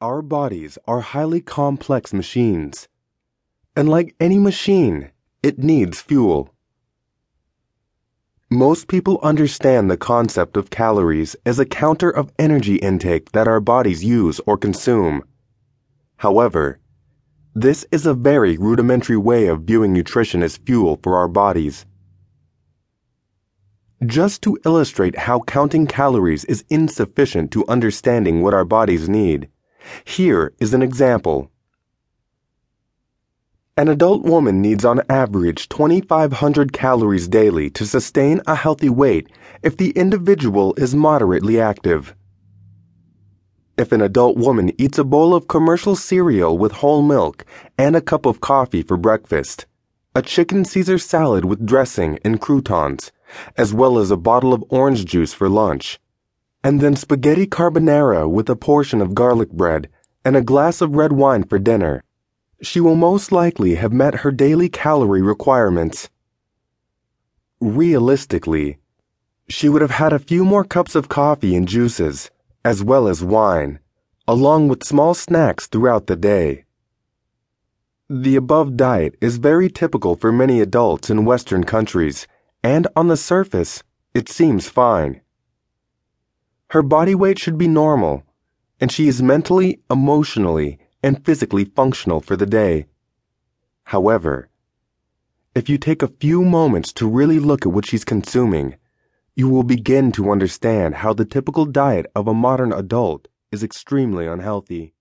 Our bodies are highly complex machines. And like any machine, it needs fuel. Most people understand the concept of calories as a counter of energy intake that our bodies use or consume. However, this is a very rudimentary way of viewing nutrition as fuel for our bodies. Just to illustrate how counting calories is insufficient to understanding what our bodies need, here is an example. An adult woman needs on average 2,500 calories daily to sustain a healthy weight if the individual is moderately active. If an adult woman eats a bowl of commercial cereal with whole milk and a cup of coffee for breakfast, a chicken Caesar salad with dressing and croutons, as well as a bottle of orange juice for lunch, and then spaghetti carbonara with a portion of garlic bread and a glass of red wine for dinner, she will most likely have met her daily calorie requirements. Realistically, she would have had a few more cups of coffee and juices, as well as wine, along with small snacks throughout the day. The above diet is very typical for many adults in Western countries and on the surface, it seems fine. Her body weight should be normal, and she is mentally, emotionally, and physically functional for the day. However, if you take a few moments to really look at what she's consuming, you will begin to understand how the typical diet of a modern adult is extremely unhealthy.